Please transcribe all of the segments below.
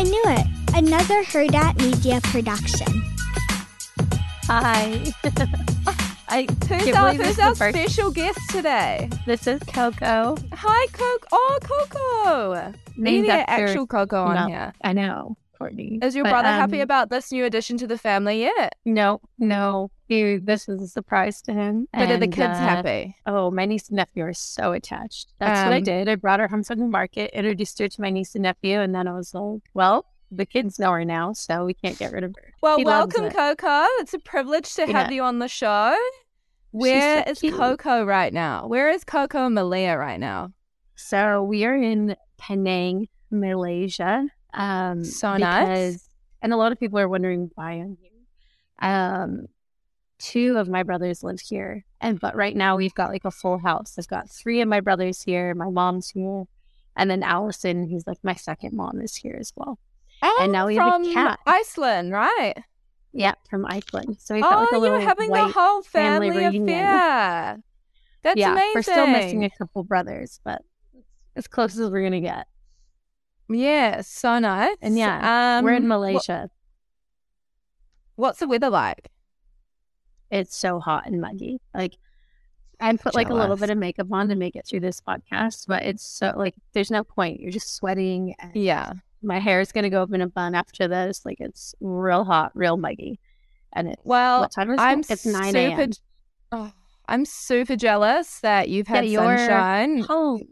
I knew it. Another Hurrdat Media production. Hi. I Who's can't our, believe who's our first- special guest today? This is Coco. Hi, Coco. Oh, Coco. We Named need after- actual Coco on No, here. I know, Courtney. Is your But, brother um, happy about this new addition to the family yet? No, no. He, this is a surprise to him. But are the kids uh, happy? Oh, my niece and nephew are so attached. That's what I Um, did. I brought her home from the market, introduced her to my niece and nephew, and then I was like, well, the kids know her now, so we can't get rid of her. Well, he welcome, it. Coco. It's a privilege to have you on the show. Where so is cute. Coco right now? Where is Coco and Malia right now? So we are in Penang, Malaysia. Um, So nice. And a lot of people are wondering why I'm here. Um, two of my brothers live here, and but right now we've got like a full house. I've got three of my brothers here. My mom's here, and then Allison, who's like my second mom, is here as well. And now we have a from cat. Iceland, right? Yeah, from Iceland. So we've oh, got like a little you're having the whole family family, reunion. affair. That's yeah, amazing. we're still missing a couple brothers, but as close as we're gonna get. Yeah, so nice. And yeah, um, we're in Malaysia. what's the weather like? It's so hot and muggy. Like I put like a little bit of makeup on to make it through this podcast, but it's so like there's no point. You're just sweating. And Yeah. my hair is gonna go up in a bun after this. Like it's real hot, real muggy. And it Well, what time is I'm it? It's nine a.m. Oh, I'm super jealous that you've had Yeah, sunshine. home.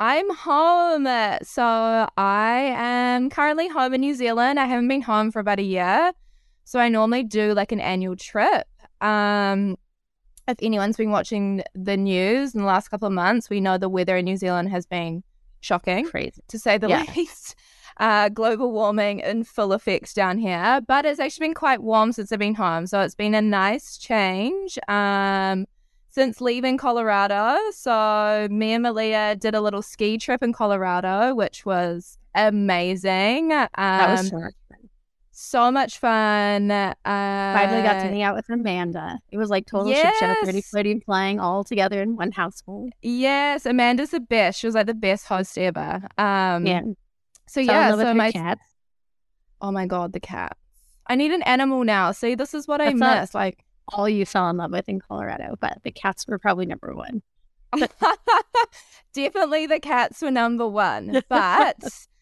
I'm home. So I am currently home in New Zealand. I haven't been home for about a year. So I normally do like an annual trip. Um, if anyone's been watching the news in the last couple of months, we know the weather in New Zealand has been shocking, Crazy. to say the Yeah. least. Uh, global warming in full effect down here, but it's actually been quite warm since I've been home. So it's been a nice change. Um, since leaving Colorado. So me and Malia did a little ski trip in Colorado, which was amazing. Um, That was fun. So much fun. Uh, Finally got to hang out with Amanda. It was like Total Ship Show, yes. floating flying all together in one household. Yes, Amanda's the best. She was like the best host ever. Um, yeah. So yeah, so my cats. oh my god, the cat. I need an animal now. See, this is what I That's not- miss. Like all you fell in love with in Colorado, but the cats were probably number one. Definitely the cats were number one, but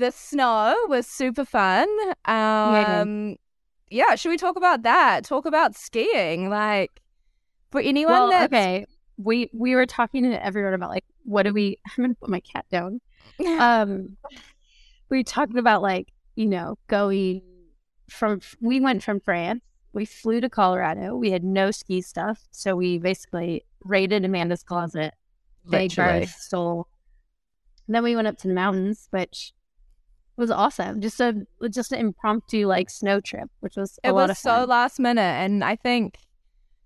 the snow was super fun. Um, yeah. should we talk about that? Talk about skiing, like for anyone Well, that's okay. We we were talking to everyone about like what do we I'm gonna put my cat down. Um we talked about like, you know, going from we went from France, we flew to Colorado, we had no ski stuff, so we basically raided Amanda's closet, Literally. Garth, stole. And then we went up to the mountains, which was awesome. Just a just an impromptu like snow trip, which was a it was so last minute, and I think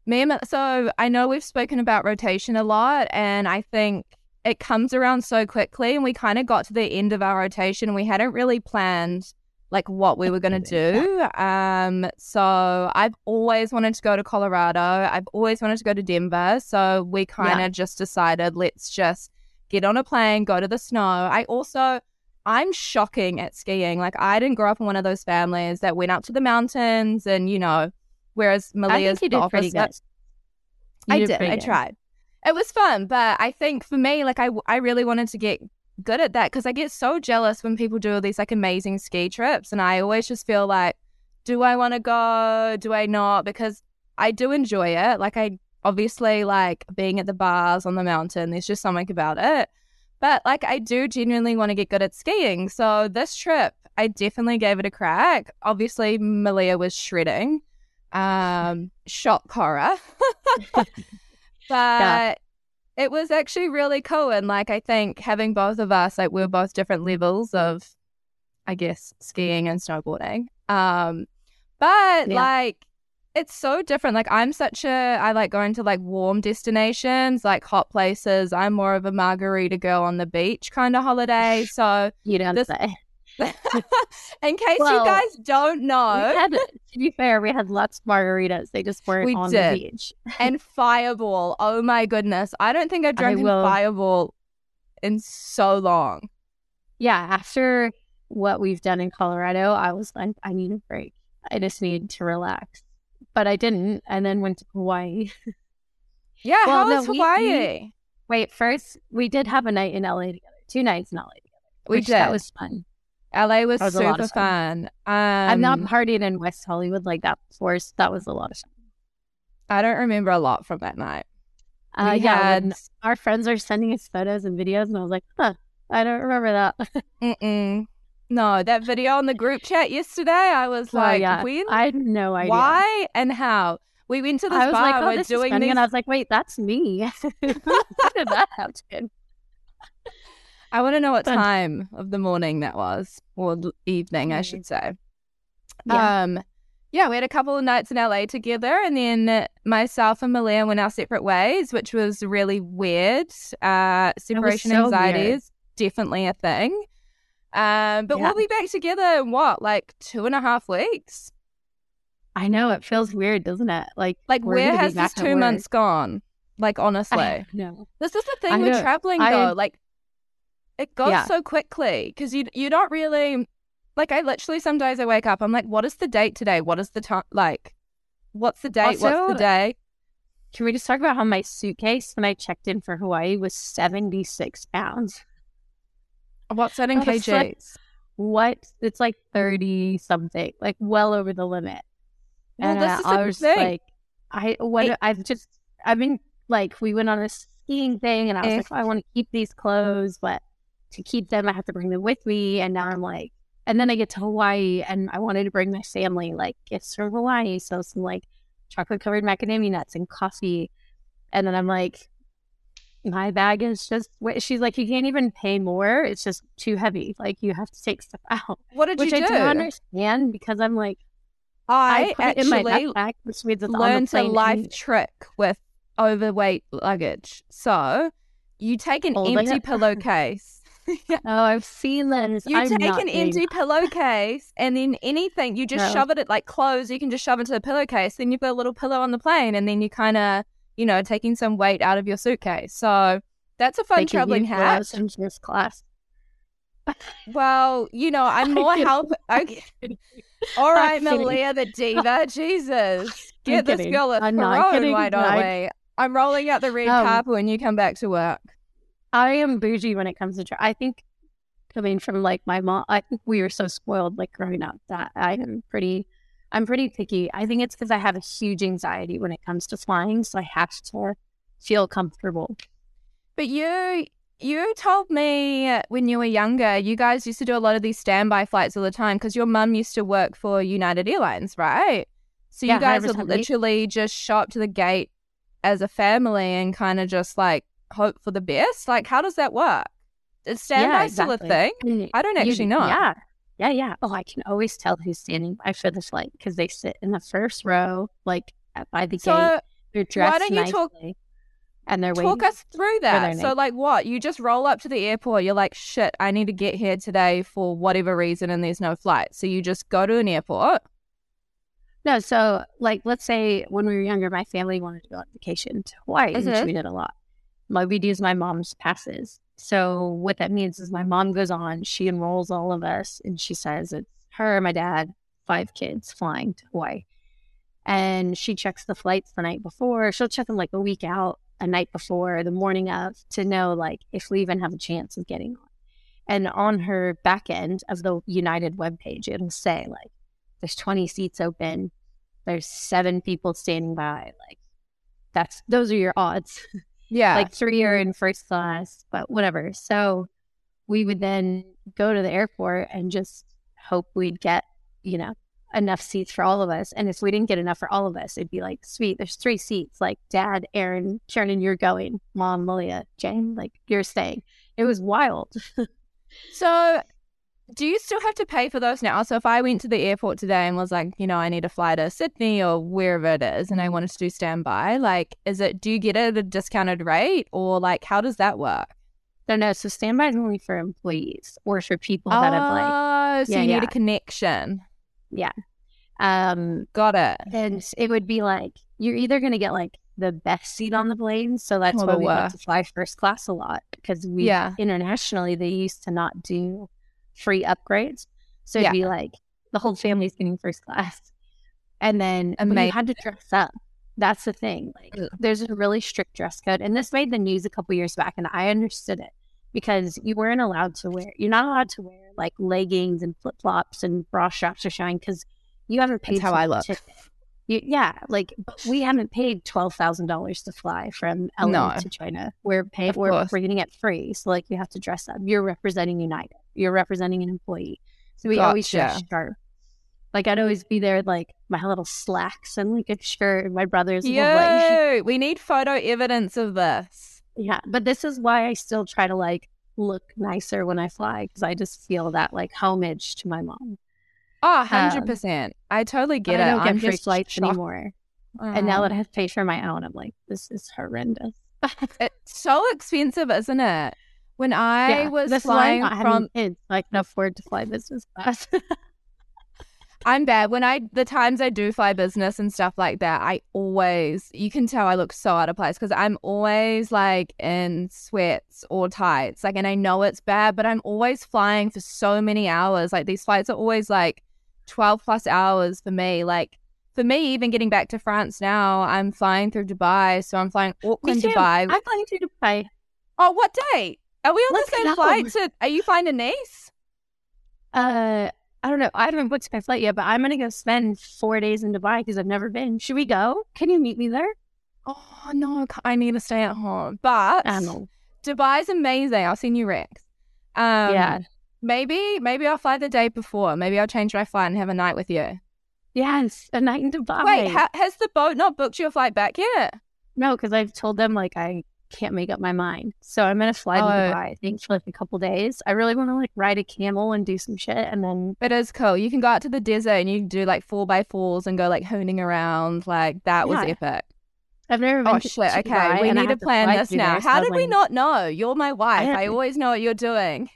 me and so I know we've spoken about rotation a lot, and I think it comes around so quickly, and we kind of got to the end of our rotation, we hadn't really planned like what we were going to do. Um, so I've always wanted to go to Colorado. I've always wanted to go to Denver. So we kind of just decided let's just get on a plane, go to the snow. I also I'm shocking at skiing. Like I didn't grow up in one of those families that went up to the mountains and you know, whereas I Malia's think you did pretty good. You I did. pretty I good. tried. It was fun, but I think for me, like I, I really wanted to get good at that because I get so jealous when people do all these like amazing ski trips, and I always just feel like, do I want to go? Do I not? Because I do enjoy it. Like I obviously like being at the bars on the mountain. There's just something about it. But like I do genuinely want to get good at skiing. So this trip, I definitely gave it a crack. Obviously, Malia was shredding. Um, shock horror. but it was actually really cool. And like, I think having both of us, like, we are both different levels of, I guess, skiing and snowboarding. Um, but Yeah. like, it's so different. Like, I'm such a, I like going to like warm destinations, like hot places. I'm more of a margarita girl on the beach kind of holiday. So, You don't This- say. in case Well, you guys don't We know, had, to be fair, we had lots of margaritas. They just weren't We on did. the beach. and Fireball. Oh my goodness. I don't think I've will- Fireball in so long. Yeah, after what we've done in Colorado, I was like, I need a break. I just need to relax. But I didn't, and then went to Hawaii. Yeah, Well, how no, was we- Hawaii? Wait, first we did have a night in LA together. Two nights in LA together. We did. That was fun. LA was, was super of fun. Um, I've not partied in West Hollywood like that before, so that was a lot of fun. I don't remember a lot from that night. Uh, we yeah, had our friends are sending us photos and videos, and I was like, huh, I don't remember that. no that video on the group chat yesterday. I was Oh, like, yeah. when, I had no idea. why, and how? We went to this I was bar. like, oh, we're this is doing funny, these. and I was like, wait, that's me. How did that happen? I want to know what Fun. time of the morning that was, or evening, I should say. Yeah. Um, yeah, we had a couple of nights in LA together, and then myself and Malia went our separate ways, which was really weird. Uh, separation so anxiety weird. is definitely a thing. Um, but Yeah. we'll be back together in what, like two and a half weeks? I know it feels weird, doesn't it? Like, Like, where has this two months gone? Like, honestly. No, This is the thing with traveling, I- though. Like, it goes Yeah. so quickly because you you don't really like. I literally some days I wake up, I'm like, what is the date today? What is the time? Like, what's the date? what's the day? Can we just talk about how my suitcase when I checked in for Hawaii was seventy six pounds? What's that in I was kgs? like- What? It's like thirty something, like well over the limit. Well, and this is I the was thing. like, I what It- I've just I've been like we went on a skiing thing, and I was Eh. like, oh, I want to keep these clothes, but to keep them, I have to bring them with me. And now I'm like, and then I get to Hawaii, and I wanted to bring my family like gifts from Hawaii, so some like chocolate covered macadamia nuts and coffee, and then I'm like. My bag is just. She's like, you can't even pay more. It's just too heavy. Like you have to take stuff out, what did which you I do? don't understand because I'm like, I, I put it in my actually backpack, which means it's learned a life and- trick with overweight luggage. So you take an Folding empty pillowcase. Oh, I've seen this. You I'm take an empty pillowcase and then anything, you just No. shove it at like clothes, you can just shove into the pillowcase. Then you've got a little pillow on the plane and then you kind of, you know, taking some weight out of your suitcase. So that's a fun Thinking traveling hack. class. Well, you know, I'm I'm more kidding. help. Okay. All right, kidding. Malia the diva. Jesus. Get I'm this kidding. girl a I'm throne, kidding. why don't we? I'm rolling out the red Um, carpet when you come back to work. I am bougie when it comes to. Tra- I think coming from like my mom, I think we were so spoiled like growing up that I am pretty. I'm pretty picky. I think it's because I have a huge anxiety when it comes to flying, so I have to feel comfortable. But you you told me when you were younger, you guys used to do a lot of these standby flights all the time because your mum used to work for United Airlines, right? So Yeah, you guys would 100% literally just show up to the gate as a family and kind of just like hope for the best. Like, how does that work? Is standby still a thing? thing? I don't actually know. Yeah. Yeah, yeah. Oh, I can always tell who's standing by for the flight because they sit in the first row, like by the gate. They're dressed don't you talk- nicely, and they're waiting. talk us through that. So, like, what? You just roll up to the airport. You're like, shit, I need to get here today for whatever reason, and there's no flight. So you just go to an airport. No, so like let's say when we were younger, my family wanted to go on vacation to Hawaii, which Mhm. we did a lot. My we'd use my mom's passes. So what that means is my mom goes on, she enrolls all of us, and she says it's her, my dad, five kids flying to Hawaii. And she checks the flights the night before. She'll check them like a week out, a night before, the morning of, to know like if we even have a chance of getting on. And on her back end of the United webpage, it'll say like there's 20 seats open there's seven people standing by like that's those are your odds Yeah. like three are in first class but whatever so we would then go to the airport and just hope we'd get you know enough seats for all of us. And if we didn't get enough for all of us, it'd be like, sweet, there's three seats. Like dad, Aaron, Sharon, you're going. Mom, Malia, Jane, like you're staying. It was wild. So, do you still have to pay for those now? So, if I went to the airport today and was like, you know, I need to fly to Sydney or wherever it is, and I wanted to do standby, like, is it, do you get it at a discounted rate or like, how does that work? no, no. So standby is only for employees or for people that have like, Oh, so Yeah, you need yeah. a connection. Yeah, um, Got it. and it would be like, you're either going to get like the best seat on the plane. So that's why we like to fly first class a lot because we Yeah. internationally they used to not do free upgrades. So it'd be like the whole family's getting first class. And then but you Amazing. had to dress up. That's the thing. Like Ugh. there's a really strict dress code. And this made the news a couple years back and I understood it because you weren't allowed to wear you're not allowed to wear like leggings and flip flops and bra straps are showing because you haven't paid how I look. ticket. You, yeah, like but we haven't paid twelve thousand dollars to fly from LA No. to China. We're paying. Of We're, course. we're getting it free, so like you have to dress up. You're representing United. You're representing an employee, so we always dress sharp. Like I'd always be there, like my little slacks and like a shirt. And my brother's Yo, we need photo evidence of this. yeah. But this is why I still try to like look nicer when I fly because I just feel that like homage to my mom. Oh, um, 100%. I totally get I it. don't get I'm free just flights shocked. anymore. And now that I have to pay for my own, I'm like, this is horrendous. It's so expensive, isn't it? When I Yeah, was this is why I'm flying from, kids. I can afford to fly business class. I'm bad. When I, the times I do fly business and stuff like that, I always, you can tell I look so out of place because I'm always like in sweats or tights. Like, and I know it's bad, but I'm always flying for so many hours. Like, these flights are always like 12 plus hours for me. Like, for me, even getting back to France now, I'm flying through Dubai. So I'm flying Auckland. Dubai. I'm flying to Dubai. Oh, what day? Are we on Let's the same flight? To, are you flying to Nice? Uh, I don't know. I haven't booked my flight yet, but I'm gonna go spend four days in Dubai because I've never been. Should we go? Can you meet me there? Oh no, I need to stay at home. But I don't. Dubai's amazing. I'll send you Rex. Um, yeah, Maybe, maybe I'll fly the day before. Maybe I'll change my flight and have a night with you. yes, a night in Dubai. Wait, ha- has the boat not booked your flight back yet? no, because I've told them like I can't make up my mind, so I'm gonna fly to Oh. Dubai. I think for like a couple days. I really want to like ride a camel and do some shit, and then It is cool. You can go out to the desert and you can do like four by fours and go like honing around. Like that was Yeah. epic. I've never oh, been. Oh to, shit! to Okay, we need to plan this now. so How I did we not know? You're my wife. I, don't- always know what you're doing.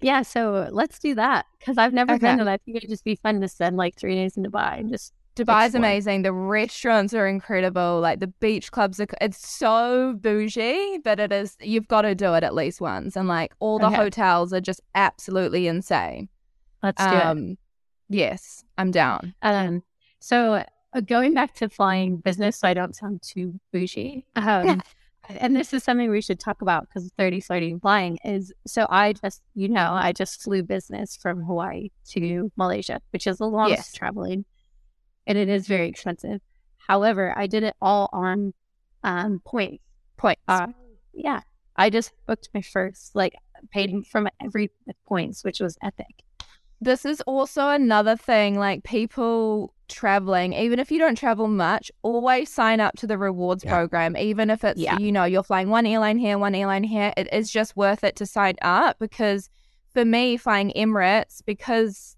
Yeah, so let's do that because I've never Okay. been, and I think it'd just be fun to spend like three days in Dubai and just Dubai's Explore. amazing. The restaurants are incredible. Like the beach clubs are. It's so bougie, but it is. You've got to do it at least once. And like all the Okay. hotels are just absolutely insane. let's do it. Um, yes, I'm down. Um, so uh, going back to flying business, so I don't sound too bougie. Um, and this is something we should talk about because 30 flirty flying is so I just, you know, I just flew business from Hawaii to Malaysia, which is the longest Yes. traveling, and it is very expensive. However, I did it all on um, points. Points. Uh, yeah, I just booked my first, like, paid from every points, which was epic. This is also another thing. Like people traveling, even if you don't travel much, always sign up to the rewards Yeah. program. Even if it's Yeah. you know you're flying one airline here, one airline here, it is just worth it to sign up because for me, flying Emirates because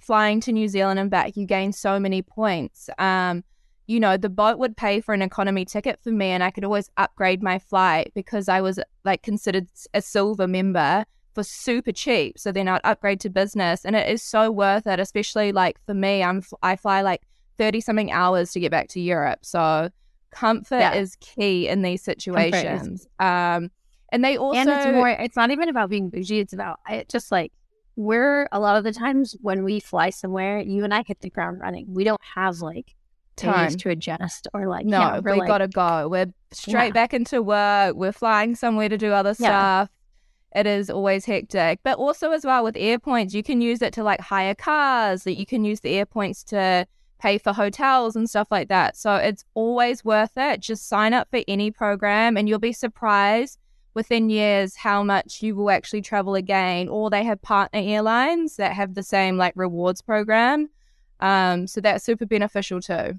flying to New Zealand and back, you gain so many points. Um, you know, the boat would pay for an economy ticket for me, and I could always upgrade my flight because I was like considered a silver member for super cheap. So then I'd upgrade to business, and it is so worth it. Especially like for me, I'm I fly like thirty something hours to get back to Europe, so comfort Yeah. is key in these situations. Um, and they also and it's more it's not even about being bougie it's about it just like we're a lot of the times when we fly somewhere you and i hit the ground running we don't have like Time. to adjust or like No, yeah, we like, gotta go. We're straight Yeah. back into work. We're flying somewhere to do other Yeah. stuff. It is always hectic. But also as well with air points, you can use it to like hire cars, that you can use the air points to pay for hotels and stuff like that. So it's always worth it. Just sign up for any program and you'll be surprised within years how much you will actually travel again. Or they have partner airlines that have the same like rewards program. Um, so that's super beneficial too.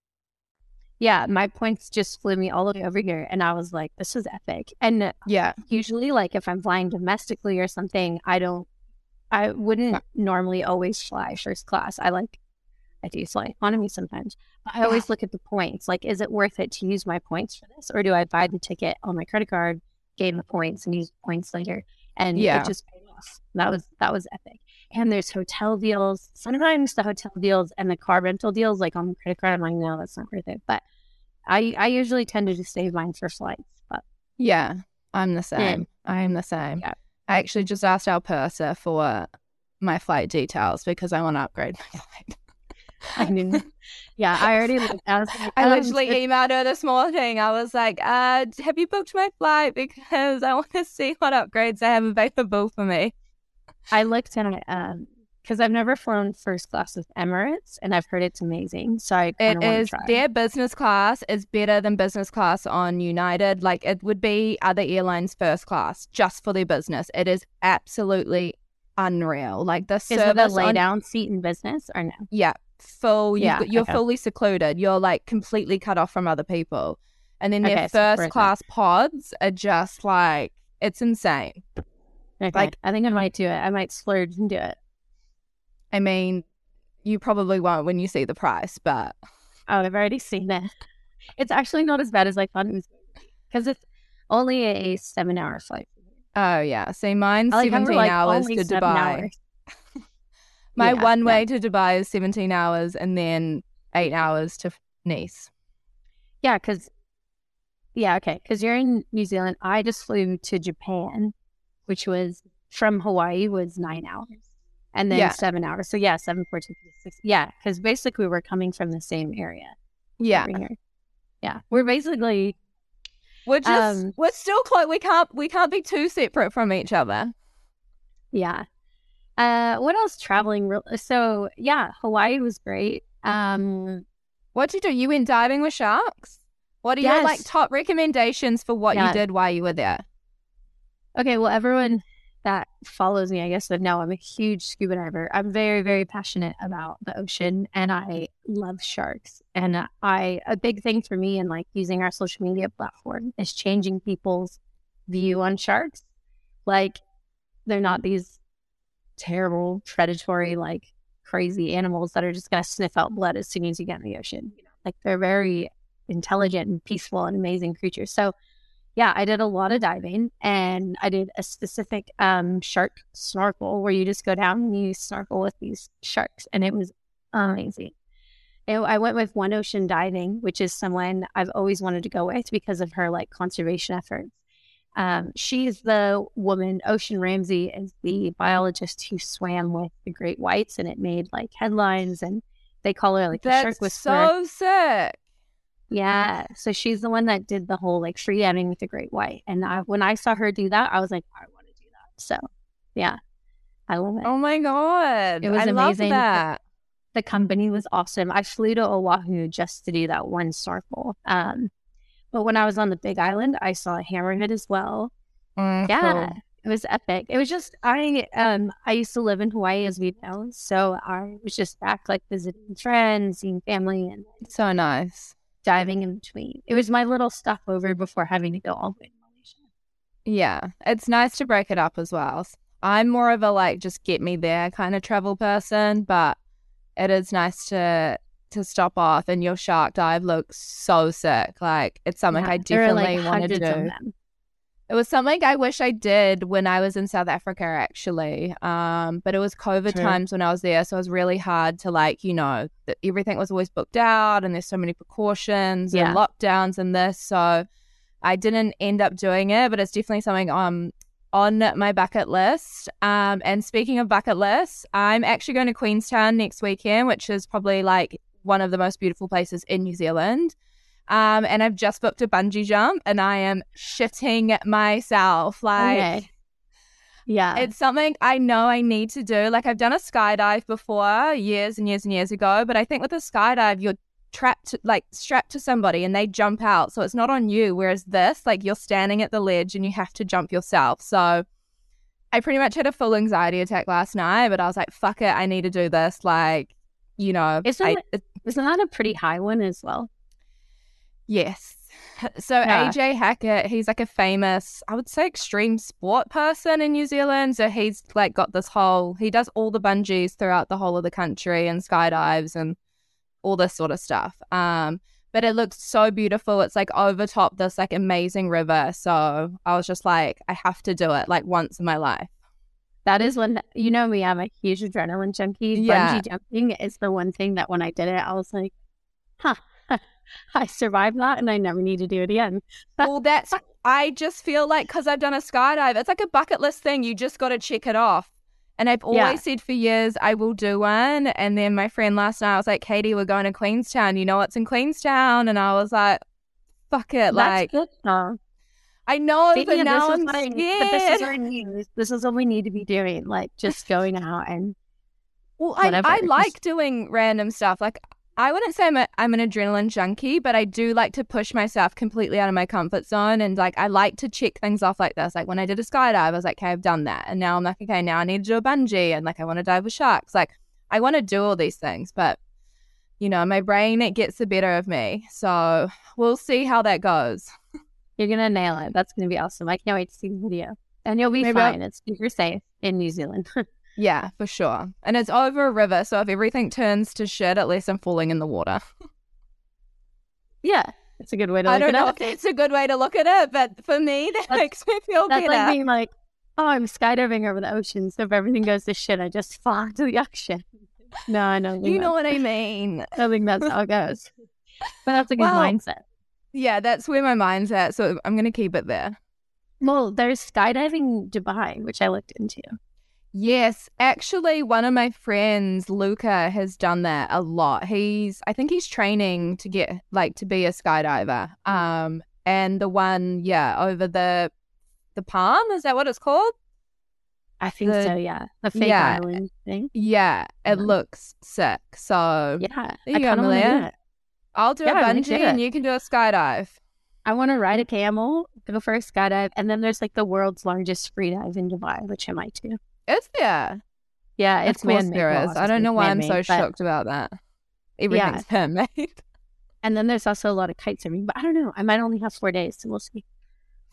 Yeah, my points just flew me all the way over here, and I was like, "This is epic." And Yeah. usually, like if I'm flying domestically or something, I don't, I wouldn't normally always fly first class. I like, I do fly economy sometimes, but I always look at the points. Like, is it worth it to use my points for this, or do I buy the ticket on my credit card, gain the points, and use the points later? And Yeah. it just paid off. That was that was epic. And there's hotel deals. Sometimes the hotel deals and the car rental deals, like on the credit card, I'm like, no, that's not worth it. But I I usually tend to just save mine for flights. But Yeah, I'm the same. I am the same. Yeah. I actually just asked our purser for my flight details because I want to upgrade my flight. I mean, yeah, I already looked. I was like, I um, literally emailed her this morning. I was like, uh, have you booked my flight? Because I want to see what upgrades I have available for me. I looked at it um because I've never flown first class with Emirates, and I've heard it's amazing. So I It of want to is try. their business class is better than business class on United. Like it would be other airlines first class just for their business. It is absolutely unreal. Like the Is it service a lay on- down seat in business or no? Yeah, full. You, Yeah, you're okay. fully secluded. You're like completely cut off from other people. And then their Okay, first it. class pods are just like it's insane. Okay, Like- I think I might do it. I might splurge and do it. I mean, you probably won't when you see the price, but Oh, I've already seen it. It's actually not as bad as I thought it was because it's only a seven hour flight. oh yeah. See, mine's like seventeen like, hours to Dubai. My Yeah, one yeah. way to Dubai is seventeen hours, and then eight hours to Nice. Yeah, because yeah, okay, because you're in New Zealand. I just flew to Japan, which was from Hawaii was nine hours, and then Yeah. seven hours. So yeah, seven, six. Yeah, because basically we're coming from the same area. Yeah, yeah, we're basically we're just Um, we're still close. We can't we can't be too separate from each other. yeah. Uh, what else traveling? Real- so yeah, Hawaii was great. Um, What'd you do? You went diving with sharks. What are your like top recommendations for what Yeah. you did while you were there? Okay, well, everyone that follows me, I guess, would know I'm a huge scuba diver. I'm very, very passionate about the ocean, and I love sharks. And I, a big thing for me, and like using our social media platform, is changing people's view on sharks. Like, they're not these terrible, predatory, like crazy animals that are just going to sniff out blood as soon as you get in the ocean. You know, like they're very intelligent and peaceful and amazing creatures. So, yeah, I did a lot of diving and I did a specific um, shark snorkel where you just go down and you snorkel with these sharks, and it was amazing. And I went with One Ocean Diving, which is someone I've always wanted to go with because of her like conservation efforts. Um, she's the woman, Ocean Ramsey is the biologist who swam with the great whites, and it made like headlines, and they call her like the shark whisperer. so sick. Yeah. So she's the one that did the whole like free diving with the great white. And I, when I saw her do that, I was like, I want to do that. So yeah, I love it. Oh my god, It was I love amazing. that. The company was awesome. I flew to Oahu just to do that one snorkel. Um, but when I was on the Big Island, I saw a hammerhead as well. Mm, Yeah, it was epic. It was just I um I used to live in Hawaii as we know, so I was just back like visiting friends, seeing family, and so nice. Diving in between. It was my little stopover before having to go all the way to Malaysia. Yeah, it's nice to break it up as well. I'm more of a like just get me there kind of travel person, but it is nice to to stop off, and your shark dive looks so sick. Like it's something Yeah, I definitely like, want to do. It was something I wish I did when I was in South Africa, actually. Um, but it was COVID True. times when I was there, so it was really hard to like, you know, everything was always booked out, and there's so many precautions Yeah. and lockdowns and this. So I didn't end up doing it, but it's definitely something um on my bucket list. Um, and speaking of bucket lists, I'm actually going to Queenstown next weekend, which is probably like one of the most beautiful places in New Zealand. Um, and I've just booked a bungee jump, and I am shitting myself. Like Okay. Yeah. it's something I know I need to do. Like I've done a skydive before years and years and years ago, but I think with a skydive, you're trapped, like strapped to somebody and they jump out. So it's not on you. Whereas this, like you're standing at the ledge and you have to jump yourself. So I pretty much had a full anxiety attack last night, but I was like, fuck it, I need to do this. Like, you know, Isn't I, it- Isn't that a pretty high one as well? Yes. So Yeah. AJ Hackett, he's like a famous, I would say, extreme sport person in New Zealand. So he's like got this whole, he does all the bungees throughout the whole of the country and skydives and all this sort of stuff. Um, but it looks so beautiful. It's like over top this like amazing river. So I was just like, I have to do it like once in my life. That is when you know me. I'm a huge adrenaline junkie. Yeah. Bungee jumping is the one thing that when I did it, I was like, "Huh, I survived that, and I never need to do it again." well, that's, I just feel like because I've done a skydive, it's like a bucket list thing. You just got to check it off. And I've always Yeah. said for years, I will do one. And then my friend last night was like, Katie, we're going to Queenstown. You know what's in Queenstown? And I was like, fuck it. That's like, good. I know, See, but yeah, now this I'm is what I, but this is what I need. This is what we need to be doing. Like just going out and Well, I, I like doing random stuff. Like, I wouldn't say I'm, a, I'm an adrenaline junkie, but I do like to push myself completely out of my comfort zone. And like, I like to check things off like this. Like, when I did a skydive, I was like, okay, I've done that. And now I'm like, okay, now I need to do a bungee. And like, I want to dive with sharks. Like, I want to do all these things, but you know, my brain, it gets the better of me. So we'll see how that goes. you're gonna nail it. That's gonna be awesome. I can't wait to see the video, and you'll be Maybe I'll- fine. It's super safe in New Zealand. Yeah, for sure. And it's over a river. So if everything turns to shit, at least I'm falling in the water. yeah, it's a good way to. I look don't it know up. if that's a good way to look at it, but for me, that That's- makes me feel That's better. like being like, oh, I'm skydiving over the ocean. So if everything goes to shit, I just fall into the ocean. No, I don't you know what I mean? I think that's how it goes. But that's a good Well, mindset. Yeah, that's where my mind's at. So I'm going to keep it there. Well, there's skydiving Dubai, which I looked into. Yes, actually, one of my friends, Luca, has done that a lot. He's, I think he's training to get, like, to be a skydiver. Um, and the one, yeah, over the, the palm, is that what it's called? I think The- so. Yeah, the fake yeah. island thing. Yeah, it Yeah. looks sick. So Yeah, There I kind of want it. I'll do Yeah, a bungee and you can do a skydive. I want to ride a camel, go for a skydive, and then there's like the world's largest free dive in Dubai, which I might do. Is there? Yeah, it's of course man-made. there is. I don't know why I'm so shocked about that. Everything's handmade. And then there's also a lot of kite surfing, but I don't know. I might only have four days, so we'll see.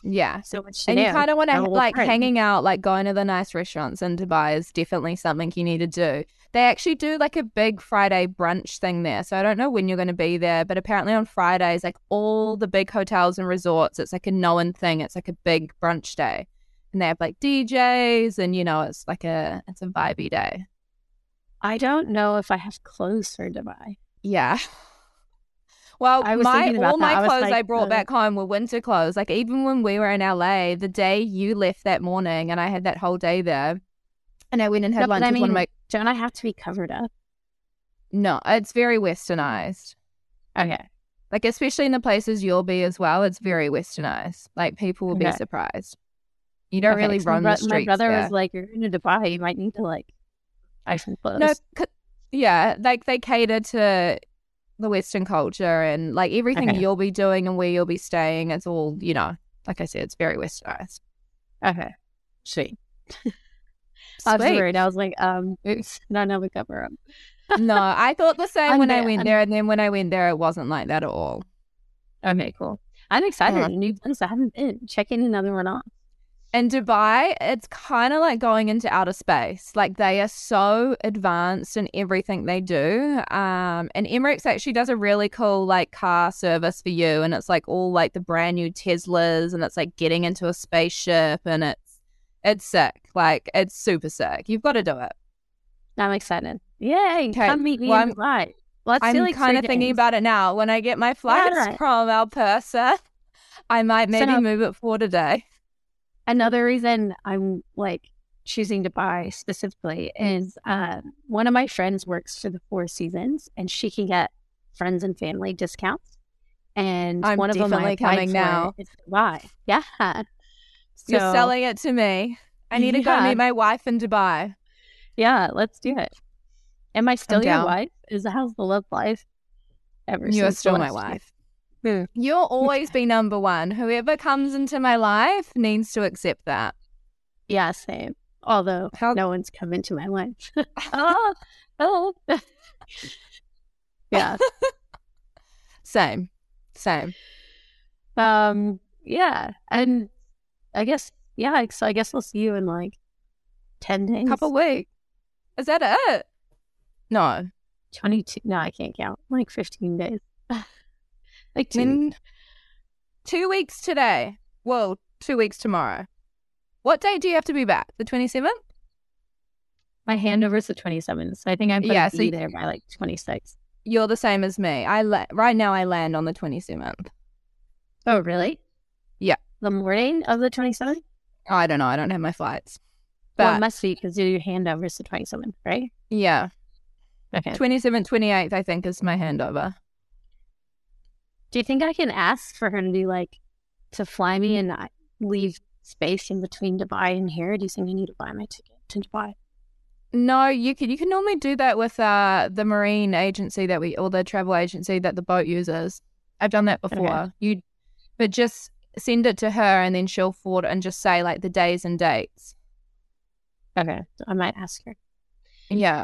yeah. So much to And you kind of want to Got a little like friend. hanging out, like going to the nice restaurants in Dubai is definitely something you need to do. They actually do like a big Friday brunch thing there. So I don't know when you're going to be there, but apparently on Fridays, like all the big hotels and resorts, it's like a known thing. It's like a big brunch day. And they have like DJs and, you know, it's like a, it's a vibey day. I don't know if I have clothes for Dubai. Yeah. Well, I was my all my I clothes I like, brought uh, back home were winter clothes. Like even when we were in LA, the day you left that morning, and I had that whole day there, and I went and had No, lunch I with one of mean, my. don't I have to be covered up? No, it's very westernized. Okay. Like especially in the places you'll be as well, it's very westernized. Like people will be surprised. You don't Okay, really my run bro- the streets. My brother there. was like, "You're going to Dubai. You might need to like buy some clothes." No, c- yeah, like they cater to the Western culture and like everything Okay. you'll be doing and where you'll be staying. It's all you know. Like I said, it's very westernized. Okay. Sweet. I was Sweet. worried. I was like, um, oops, no, no, we cover up. no, I thought the same I'm when I went I'm- there, and then when I went there, it wasn't like that at all. Okay, cool. I'm excited. Uh-huh. New place I haven't been. Checking another one off. And Dubai, it's kind of like going into outer space. Like they are so advanced in everything they do. Um, and Emirates actually does a really cool like car service for you, and it's like all like the brand new Teslas, and it's like getting into a spaceship, and it's it's sick. Like it's super sick. You've got to do it. I'm excited. Yay! Okay, Come meet me well, in Dubai. Let's I'm like kind of thinking days. about it now. When I get my flights right. from our purser, I might maybe So- move it for today. Another reason I'm like choosing Dubai specifically is uh, one of my friends works for the Four Seasons, and she can get friends and family discounts. And I'm one of them I coming now. Why? Dubai. Yeah. You're selling it to me. I need to go meet my wife in Dubai. Yeah, let's do it. Am I still your wife? Is the how's the love life? Ever You are still my wife. Hmm. You'll always be number one. Whoever comes into my life needs to accept that. Yeah, same. Although How- no one's come into my life. oh, oh. yeah. Same. Same. Um. Yeah, and I guess yeah. So I guess we'll see you in like ten days. Couple weeks. Is that it? No. Twenty-two. No, I can't count. Like fifteen days. like two. Two weeks today. Well, two weeks tomorrow. What date do you have to be back? The 27th? My handover's the twenty-seventh, so I think I'm Yeah, be so you- there by like twenty-six. You're the same as me. I la- right now I land on the 27th. Oh, really? Yeah. The morning of the twenty-seventh. I don't know. I don't have my flights. Well, But it must be because your handover is the twenty-seventh, right? yeah, Okay. 27th, 28th, I think is my handover. Do you think I can ask for her to do like to fly me and leave space in between Dubai and here? Do you think I need to buy my ticket to Dubai? No, you can you can normally do that with uh the marine agency that we or the travel agency that the boat uses. I've done that before. Okay. You but just send it to her and then she'll forward and just say like the days and dates. Okay, I might ask her. Yeah.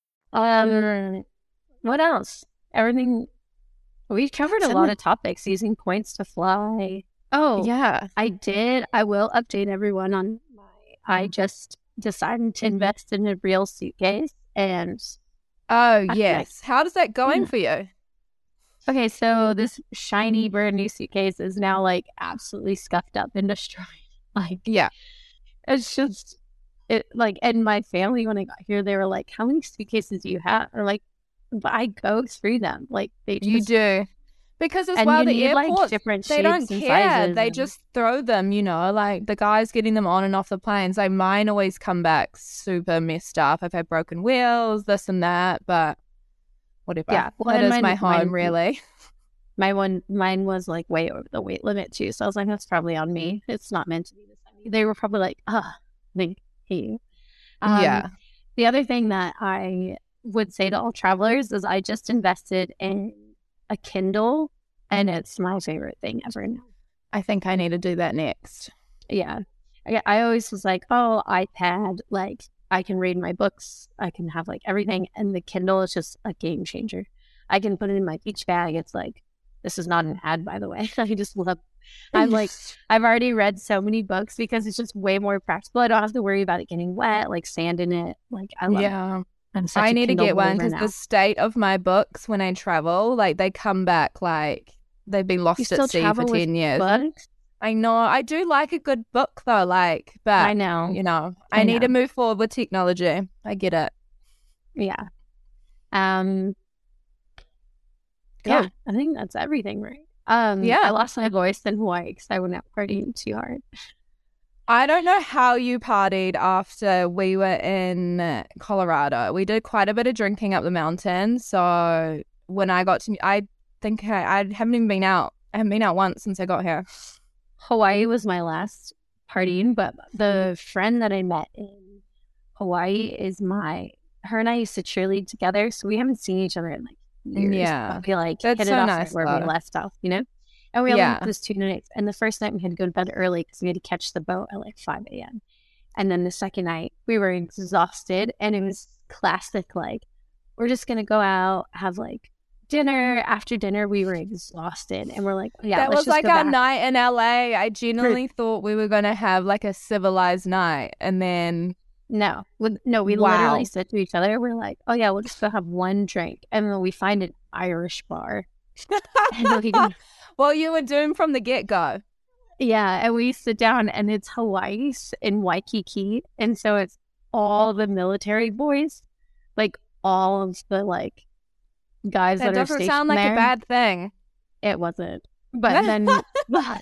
Um, what else? Everything. We've covered a lot of topics using points to fly. Oh, Yeah. I did. I will update everyone on my. I just decided to invest in a real suitcase, and Oh, I- yes. How does that going Yeah. for you? Okay, so this shiny brand new suitcase is now like absolutely scuffed up and destroyed. Like Yeah. it's just it like and my family when I got here they were like, How many suitcases do you have? Or like but I go through them. Like they just You do. Because as well, the need, like, airports, different they don't care. They and- just throw them, you know, like the guys getting them on and off the planes. Like mine always come back super messed up. I've had broken wheels, this and that, but whatever. Yeah, well, that is mine- my home, mine- really. my one mine was like way over the weight limit too. So I was like, that's probably on me. It's not meant to be this heavy. They were probably like, ah, thank you. Um, yeah. The other thing that I would say to all travelers is I just invested in a Kindle and it's my favorite thing ever now. I think I need to do that next. Yeah. I, I always was like, oh, iPad, like I can read my books, I can have like everything. And the Kindle is just a game changer. I can put it in my beach bag. It's like, this is not an ad, by the way. I just love I'm like, I've already read so many books because it's just way more practical. I don't have to worry about it getting wet, like sand in it. Like, I love it. yeah. I'm such I a need to get one because the state of my books when I travel, like they come back like they've been lost at sea for 10 years. books? I know. I do like a good book though, like, but I know. you know, I, I need to move forward with technology. I get it. Yeah. Um. Yeah, I think that's everything, right? Um. Yeah. I lost my voice in Hawaii because I went out partying too hard. I don't know how you partied after we were in Colorado. We did quite a bit of drinking up the mountain. So when I got to, I think I, I haven't even been out. I haven't been out once since I got here. Hawaii was my last partying, but the friend that I met in Hawaii is my. Her and I used to cheerlead together, so we haven't seen each other in like years. Yeah. but we like That's hit so it off nice, right where we left off, you know. And we only Yeah. went those two nights. And the first night we had to go to bed early because we had to catch the boat at like five a.m. And then the second night we were exhausted, and it was classic like we're just gonna go out have like dinner. After dinner, we were exhausted, and we're like, yeah, that was like our back. night in LA. I genuinely thought we were going to have like a civilized night. And then, No, no, we Wow. literally said to each other, we're like, oh yeah, we'll just go have one drink, and then we find an Irish bar. And we go- well, you were doomed from the get go. yeah, and we sit down, and it's Hawaii in Waikiki, and so it's all the military boys, like all of the like guys That that doesn't stationed sound like there. a bad thing. It wasn't, but then, but,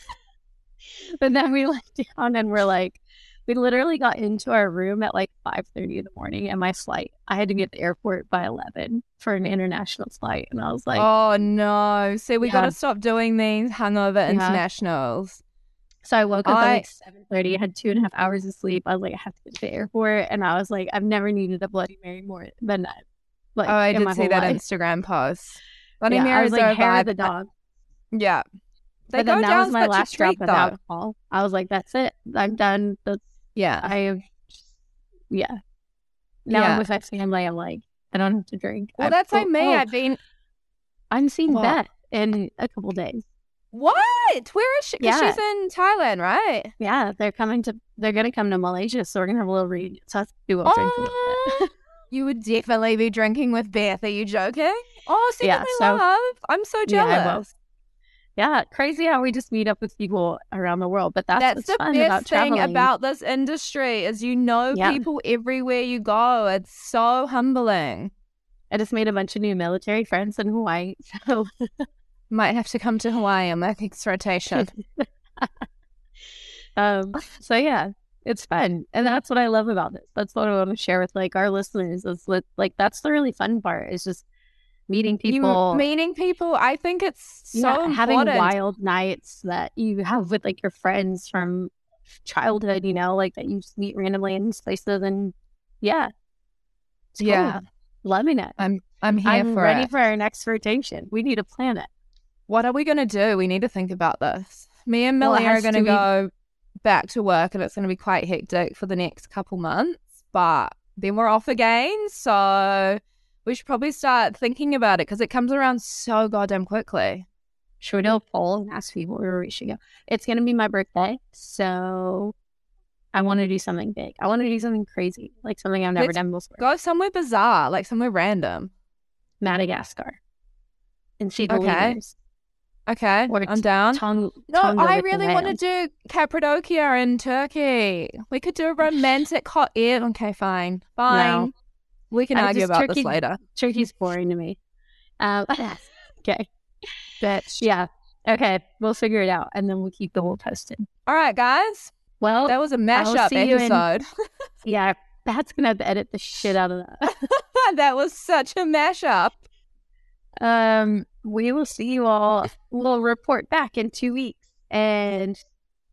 but then we went down, and we're like. We literally got into our room at like five thirty in the morning, and my flight. I had to be at the airport by eleven for an international flight, and I was like, oh no! See, we gotta stop doing these hungover Yeah. internationals. So I woke up at like seven thirty. I had two and a half hours of sleep. I was like, I have to get to the airport, and I was like, I've never needed a Bloody Mary more than that. Like, oh, I did see that life. Instagram post. Bloody yeah, I Marys was are a like, hair of the dog. Yeah, they but then that was my last drop of alcohol. I was like, that's it. I'm done. That's Yeah, I have. Yeah. Now Yeah. I'm with my family. I'm like, I don't have to drink. well, I- that's like oh, me. oh, I've been I'm seeing What? Beth in a couple days. what? Where is she? Yeah. she's in Thailand, right? Yeah, they're coming to. They're gonna come to Malaysia, so we're gonna have a little reunion. So I do drink a little bit. You would definitely be drinking with Beth. Are you joking? Oh, see Yeah, my so- love. I'm so I jealous. Yeah, crazy how we just meet up with people around the world. But that's, That's the fun best about thing about this industry is you know Yeah. people everywhere you go. It's so humbling. I just made a bunch of new military friends in Hawaii. So Might have to come to Hawaii on my next rotation. um so yeah, it's fun. And that's what I love about this. That's what I want to share with like our listeners is like that's the really fun part is just meeting You people meeting people, I think it's so yeah, important. having wild nights that you have with like your friends from childhood, you know, like that you just meet randomly in these places and yeah. It's cool. Yeah. Loving it. I'm I'm here I'm for ready it. for our next rotation. We need to plan it. What are we gonna do? We need to think about this. Me and Well, Millie are has to gonna be- go back to work, and it's gonna be quite hectic for the next couple months. But then we're off again, so we should probably start thinking about it because it comes around so goddamn quickly. Should we do a poll and ask people where we should go? It's gonna be my birthday, so I want to do something big. I want to do something crazy, like something I've never Let's done before. Go somewhere bizarre, like somewhere random. Madagascar and see the Okay. lemurs. Okay, Or I'm down. Tongue, No, I really want to do Cappadocia in Turkey. We could do a romantic hot air. Okay, fine, fine. We can I argue just- about Turkey- this later. Turkey's boring to me. Um, okay. Bitch. Yeah. Okay. We'll figure it out and then we'll keep the whole posted. All right, guys. Well, That was a mashup you in- episode. yeah, Pat's going to have to edit the shit out of that. that was such a mashup. um, we will see you all. We'll report back in two weeks and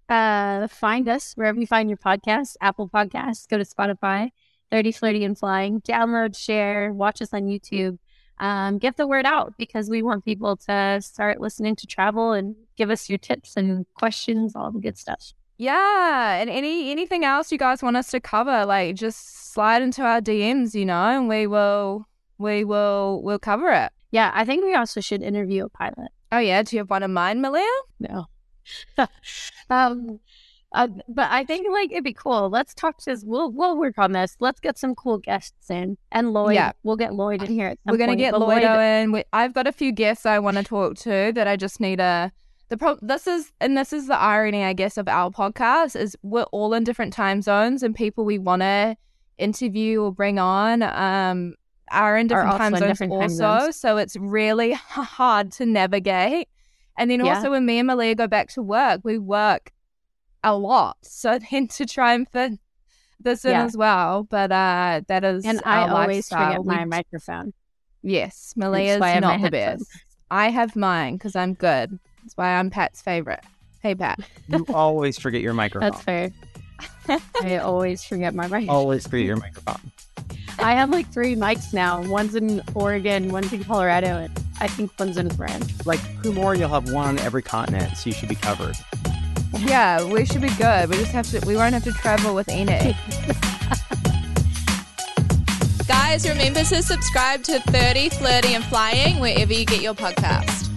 uh, find us wherever you find your podcast Apple Podcasts, go to Spotify, 30 Flirty and Flying, download, share, watch us on YouTube. Um, get the word out because we want people to start listening to travel and give us your tips and questions, all the good stuff. Yeah, and any anything else you guys want us to cover, like just slide into our DMs, you know, and we will we will we'll cover it. Yeah, I think we also should interview a pilot. Oh yeah, do you have one in mind, Malia? No. um, uh, but I think like it'd be cool. Let's talk to. this. We'll we'll work on this. Let's get some cool guests in, and Lloyd. Yeah. we'll get Lloyd in here. At some We're gonna point, get but Lloyd in. We, I've got a few guests I want to talk to that I just need a the pro- this is and this is the irony, I guess, of our podcast is we're all in different time zones, and people we want to interview or bring on um are in different also time zones different time also. zones. So it's really hard to navigate. And then Yeah. also when me and Malia go back to work, we work a lot. So then to try and fit this in Yeah. as well. But uh that is And I always lifestyle. forget my We- microphone. Yes, Malia's why I have not the headphones. best. I have mine because I'm good. That's why I'm Pat's favorite. Hey Pat. You always forget your microphone. That's fair. I always forget my microphone. Always forget your microphone. I have like three mics now. One's in Oregon, one's in Colorado, and I think one's in France. Like who more? you'll have one on every continent, so you should be covered. Yeah, we should be good. We just have to. We won't have to travel with Enid. Guys, remember to subscribe to 30, Flirty, and Flying wherever you get your podcast.